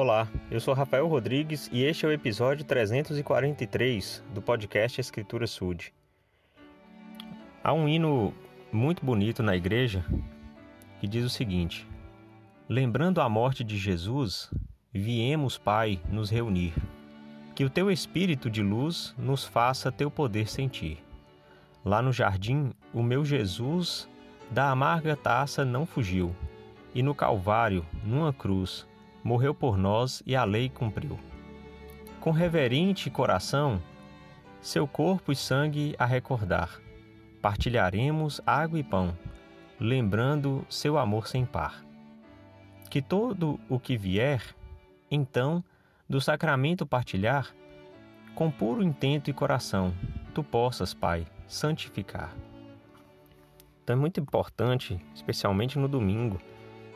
Olá, eu sou Rafael Rodrigues e este é o episódio 343 do podcast Escritura Sud. Há um hino muito bonito na igreja que diz o seguinte: Lembrando a morte de Jesus, viemos, Pai, nos reunir. Que o teu espírito de luz nos faça teu poder sentir. Lá no jardim, o meu Jesus da amarga taça não fugiu, e no Calvário, numa cruz, morreu por nós e a lei cumpriu. Com reverente coração, seu corpo e sangue a recordar, partilharemos água e pão, lembrando seu amor sem par. Que todo o que vier, então, do sacramento partilhar, com puro intento e coração, tu possas, Pai, santificar. Então é muito importante, especialmente no domingo,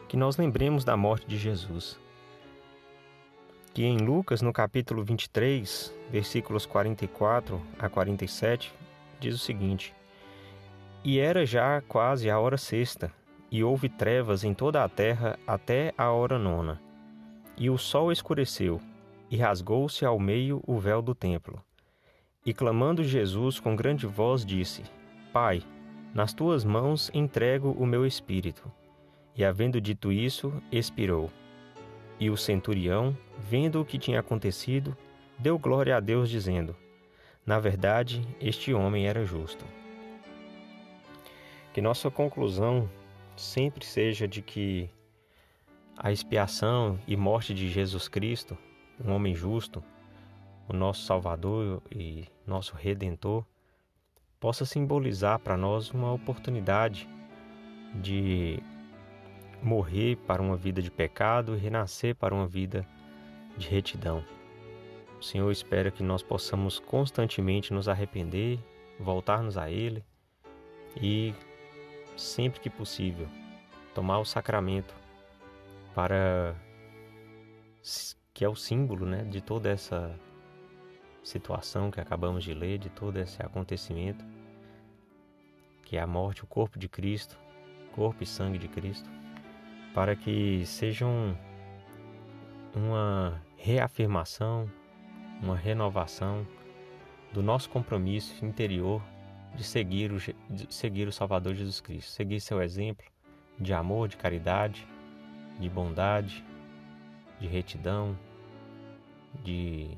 que nós lembremos da morte de Jesus que em Lucas, no capítulo 23, versículos 44 a 47, diz o seguinte: E era já quase a hora sexta, e houve trevas em toda a terra até a hora nona. E o sol escureceu, e rasgou-se ao meio o véu do templo. E clamando Jesus com grande voz, disse: Pai, nas tuas mãos entrego o meu espírito. E havendo dito isso, expirou. E o centurião, vendo o que tinha acontecido, deu glória a Deus, dizendo: Na verdade, este homem era justo. Que nossa conclusão sempre seja de que a expiação e morte de Jesus Cristo, um homem justo, o nosso Salvador e nosso Redentor, possa simbolizar para nós uma oportunidade de morrer para uma vida de pecado e renascer para uma vida de retidão. O Senhor espera que nós possamos constantemente nos arrepender, voltarmos a Ele e, sempre que possível, tomar o sacramento para que é o símbolo né, de toda essa situação que acabamos de ler, de todo esse acontecimento, que é a morte, o corpo de Cristo, corpo e sangue de Cristo para que sejam uma reafirmação, uma renovação do nosso compromisso interior de seguir o, de seguir o Salvador Jesus Cristo, seguir seu exemplo de amor, de caridade, de bondade, de retidão, de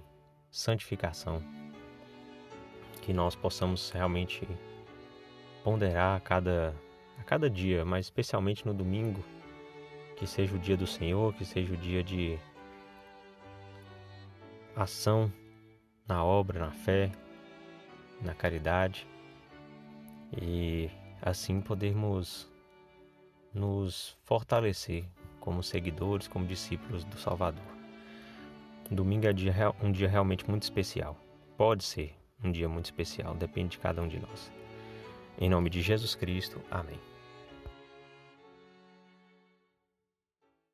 santificação. Que nós possamos realmente ponderar a cada, a cada dia, mas especialmente no domingo, que seja o dia do Senhor, que seja o dia de ação na obra, na fé, na caridade e assim podermos nos fortalecer como seguidores, como discípulos do Salvador. Domingo é um dia realmente muito especial. Pode ser um dia muito especial, depende de cada um de nós. Em nome de Jesus Cristo, amém.